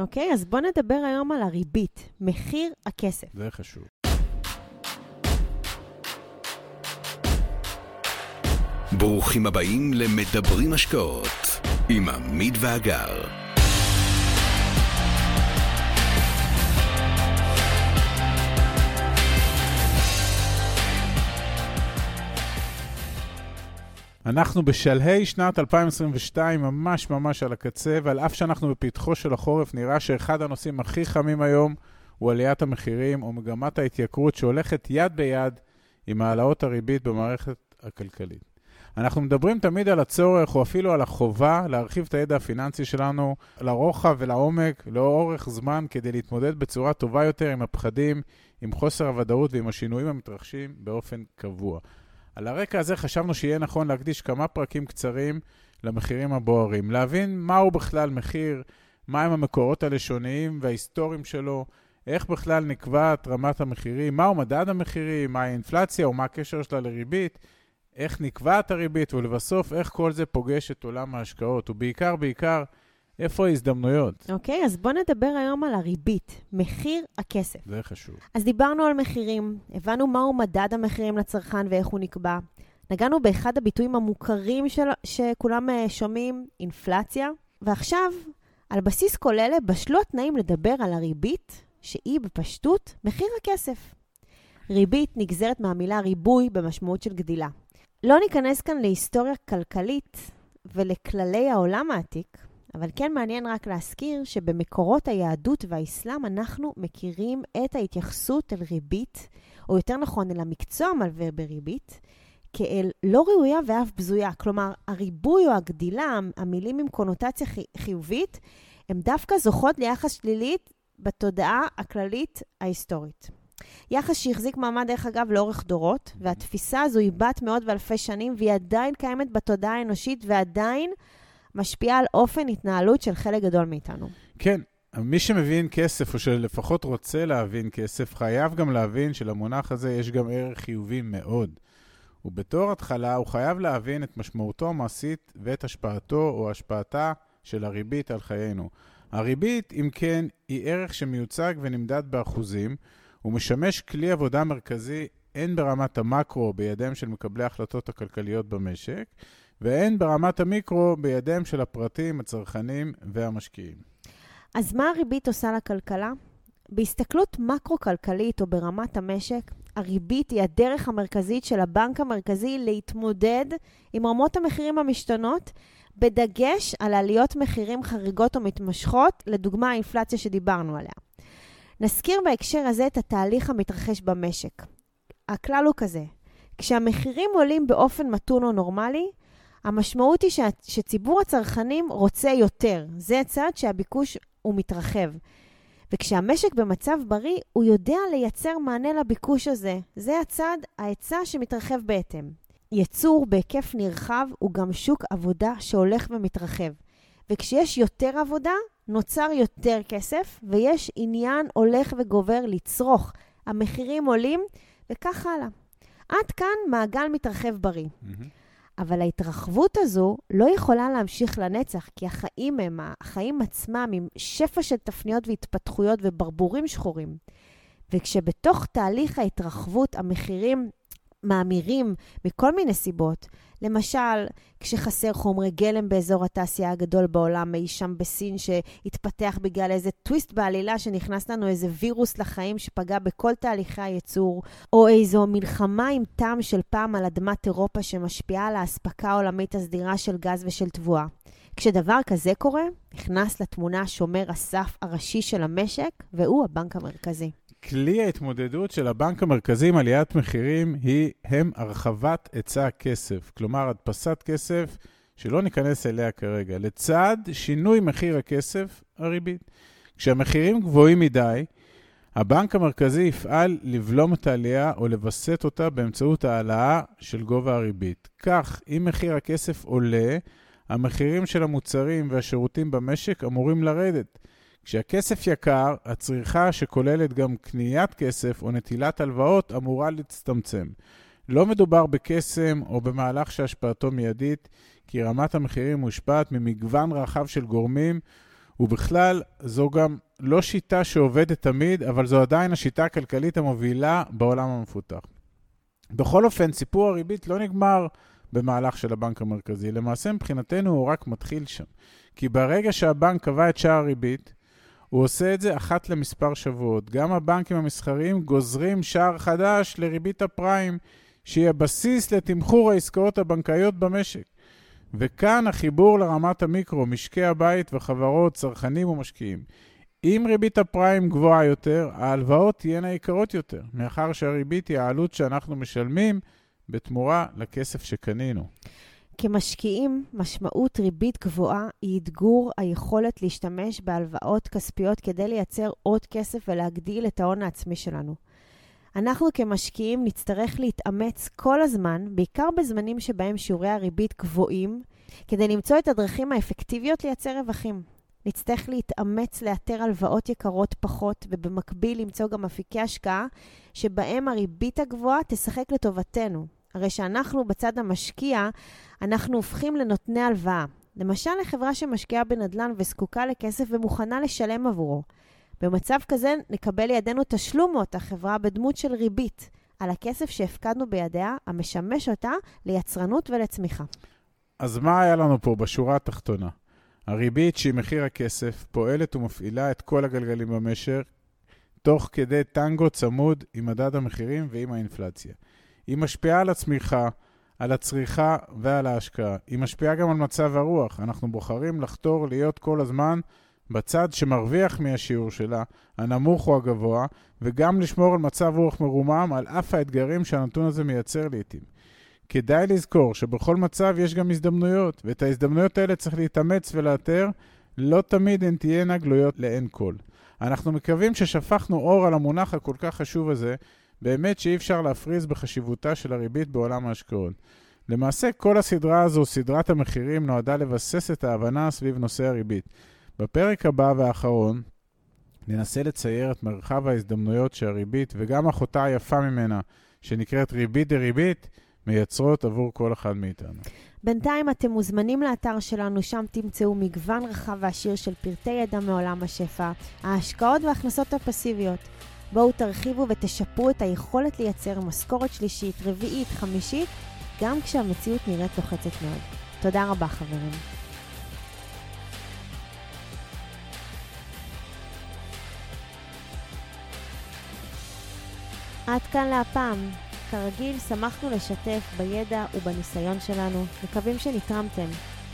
אוקיי, אז בואו נדבר היום על הריבית, מחיר הכסף. זה חשוב. ברוכים הבאים למדברים השקעות עם עמית ואגר. אנחנו בשלהי שנת 2022, ממש ממש על הקצה, ועל אף שאנחנו בפתחו של החורף, נראה שאחד הנושאים הכי חמים היום הוא עליית המחירים או מגמת ההתייקרות שהולכת יד ביד עם העלאות הריבית במערכת הכלכלית. אנחנו מדברים תמיד על הצורך או אפילו על החובה להרחיב את הידע הפיננסי שלנו לרוחב ולעומק לאורך זמן כדי להתמודד בצורה טובה יותר עם הפחדים, עם חוסר הוודאות ועם השינויים המתרחשים באופן קבוע. על הרקע הזה חשבנו שיהיה נכון להקדיש כמה פרקים קצרים למחירים הבוערים, להבין מהו בכלל מחיר, מהם המקורות הלשוניים וההיסטוריים שלו, איך בכלל נקבעת רמת המחירים, מהו מדד המחירים, מהי האינפלציה ומה הקשר שלה לריבית, איך נקבעת הריבית ולבסוף איך כל זה פוגש את עולם ההשקעות, ובעיקר, בעיקר, איפה ההזדמנויות. אוקיי, אז בואו נדבר היום על הריבית, מחיר הכסף. זה חשוב. אז דיברנו על מחירים, הבנו מהו מדד המחירים לצרכן ואיך הוא נקבע. נגענו באחד הביטויים המוכרים של... שכולם אה, שומעים, אינפלציה. ועכשיו, על בסיס כל אלה, בשלו התנאים לדבר על הריבית, שהיא בפשטות מחיר הכסף. ריבית נגזרת מהמילה ריבוי במשמעות של גדילה. לא ניכנס כאן להיסטוריה כלכלית ולכללי העולם העתיק, אבל כן מעניין רק להזכיר שבמקורות היהדות והאסלאם אנחנו מכירים את ההתייחסות אל ריבית, או יותר נכון אל המקצוע מלווה בריבית, כאל לא ראויה ואף בזויה. כלומר, הריבוי או הגדילה, המילים עם קונוטציה חיובית, הן דווקא זוכות ליחס שלילית בתודעה הכללית ההיסטורית. יחס שהחזיק מעמד, דרך אגב, לאורך דורות, והתפיסה הזו היא בת מאות ואלפי שנים, והיא עדיין קיימת בתודעה האנושית, ועדיין משפיעה על אופן התנהלות של חלק גדול מאיתנו. כן, מי שמבין כסף, או שלפחות רוצה להבין כסף, חייב גם להבין שלמונח הזה יש גם ערך חיובי מאוד. ובתור התחלה הוא חייב להבין את משמעותו המעשית ואת השפעתו או השפעתה של הריבית על חיינו. הריבית, אם כן, היא ערך שמיוצג ונמדד באחוזים, הוא משמש כלי עבודה מרכזי הן ברמת המקרו בידיהם של מקבלי ההחלטות הכלכליות במשק, והן ברמת המיקרו בידיהם של הפרטים, הצרכנים והמשקיעים. אז מה הריבית עושה לכלכלה? בהסתכלות מקרו-כלכלית או ברמת המשק, הריבית היא הדרך המרכזית של הבנק המרכזי להתמודד עם רמות המחירים המשתנות, בדגש על עליות מחירים חריגות או מתמשכות, לדוגמה האינפלציה שדיברנו עליה. נזכיר בהקשר הזה את התהליך המתרחש במשק. הכלל הוא כזה, כשהמחירים עולים באופן מתון או נורמלי, המשמעות היא שציבור הצרכנים רוצה יותר. זה הצד שהביקוש הוא מתרחב. וכשהמשק במצב בריא, הוא יודע לייצר מענה לביקוש הזה. זה הצד, ההיצע שמתרחב בהתאם. ייצור בהיקף נרחב הוא גם שוק עבודה שהולך ומתרחב. וכשיש יותר עבודה, נוצר יותר כסף, ויש עניין הולך וגובר לצרוך. המחירים עולים, וכך הלאה. עד כאן מעגל מתרחב בריא. Mm-hmm. אבל ההתרחבות הזו לא יכולה להמשיך לנצח, כי החיים הם, החיים עצמם, עם שפע של תפניות והתפתחויות וברבורים שחורים. וכשבתוך תהליך ההתרחבות המחירים מאמירים מכל מיני סיבות, למשל, כשחסר חומרי גלם באזור התעשייה הגדול בעולם, אי שם בסין, שהתפתח בגלל איזה טוויסט בעלילה שנכנס לנו איזה וירוס לחיים שפגע בכל תהליכי הייצור, או איזו מלחמה עם טעם של פעם על אדמת אירופה שמשפיעה על האספקה העולמית הסדירה של גז ושל תבואה. כשדבר כזה קורה, נכנס לתמונה שומר הסף הראשי של המשק, והוא הבנק המרכזי. כלי ההתמודדות של הבנק המרכזי עם עליית מחירים היא, הם הרחבת היצע הכסף. כלומר, הדפסת כסף שלא ניכנס אליה כרגע, לצד שינוי מחיר הכסף, הריבית. כשהמחירים גבוהים מדי, הבנק המרכזי יפעל לבלום את העלייה או לווסת אותה באמצעות העלאה של גובה הריבית. כך, אם מחיר הכסף עולה, המחירים של המוצרים והשירותים במשק אמורים לרדת. כשהכסף יקר, הצריכה שכוללת גם קניית כסף או נטילת הלוואות אמורה להצטמצם. לא מדובר בקסם או במהלך שהשפעתו מיידית, כי רמת המחירים מושפעת ממגוון רחב של גורמים, ובכלל, זו גם לא שיטה שעובדת תמיד, אבל זו עדיין השיטה הכלכלית המובילה בעולם המפותח. בכל אופן, סיפור הריבית לא נגמר במהלך של הבנק המרכזי. למעשה, מבחינתנו הוא רק מתחיל שם. כי ברגע שהבנק קבע את שער הריבית, הוא עושה את זה אחת למספר שבועות. גם הבנקים המסחריים גוזרים שער חדש לריבית הפריים, שהיא הבסיס לתמחור העסקאות הבנקאיות במשק. וכאן החיבור לרמת המיקרו, משקי הבית וחברות, צרכנים ומשקיעים. אם ריבית הפריים גבוהה יותר, ההלוואות תהיינה יקרות יותר, מאחר שהריבית היא העלות שאנחנו משלמים בתמורה לכסף שקנינו. כמשקיעים, משמעות ריבית גבוהה היא אתגור היכולת להשתמש בהלוואות כספיות כדי לייצר עוד כסף ולהגדיל את ההון העצמי שלנו. אנחנו כמשקיעים נצטרך להתאמץ כל הזמן, בעיקר בזמנים שבהם שיעורי הריבית גבוהים, כדי למצוא את הדרכים האפקטיביות לייצר רווחים. נצטרך להתאמץ לאתר הלוואות יקרות פחות, ובמקביל למצוא גם אפיקי השקעה שבהם הריבית הגבוהה תשחק לטובתנו. הרי שאנחנו בצד המשקיע, אנחנו הופכים לנותני הלוואה. למשל לחברה שמשקיעה בנדל"ן וזקוקה לכסף ומוכנה לשלם עבורו. במצב כזה נקבל לידינו תשלום מאותה חברה בדמות של ריבית על הכסף שהפקדנו בידיה, המשמש אותה ליצרנות ולצמיחה. אז מה היה לנו פה בשורה התחתונה? הריבית, שהיא מחיר הכסף, פועלת ומפעילה את כל הגלגלים במשק, תוך כדי טנגו צמוד עם מדד המחירים ועם האינפלציה. היא משפיעה על הצמיחה, על הצריכה ועל ההשקעה. היא משפיעה גם על מצב הרוח. אנחנו בוחרים לחתור להיות כל הזמן בצד שמרוויח מהשיעור שלה, הנמוך או הגבוה, וגם לשמור על מצב רוח מרומם על אף האתגרים שהנתון הזה מייצר לעתים. כדאי לזכור שבכל מצב יש גם הזדמנויות, ואת ההזדמנויות האלה צריך להתאמץ ולאתר, לא תמיד הן תהיינה גלויות לעין כל. אנחנו מקווים ששפכנו אור על המונח הכל כך חשוב הזה, באמת שאי אפשר להפריז בחשיבותה של הריבית בעולם ההשקעות. למעשה, כל הסדרה הזו, סדרת המחירים, נועדה לבסס את ההבנה סביב נושא הריבית. בפרק הבא והאחרון, ננסה לצייר את מרחב ההזדמנויות שהריבית, וגם אחותה היפה ממנה, שנקראת ריבית דריבית, מייצרות עבור כל אחד מאיתנו. בינתיים אתם מוזמנים לאתר שלנו, שם תמצאו מגוון רחב ועשיר של פרטי ידע מעולם השפע, ההשקעות וההכנסות הפסיביות. בואו תרחיבו ותשפרו את היכולת לייצר משכורת שלישית, רביעית, חמישית, גם כשהמציאות נראית לוחצת מאוד. תודה רבה, חברים. עד כאן להפעם. כרגיל, שמחנו לשתף בידע ובניסיון שלנו, מקווים שנתרמתם.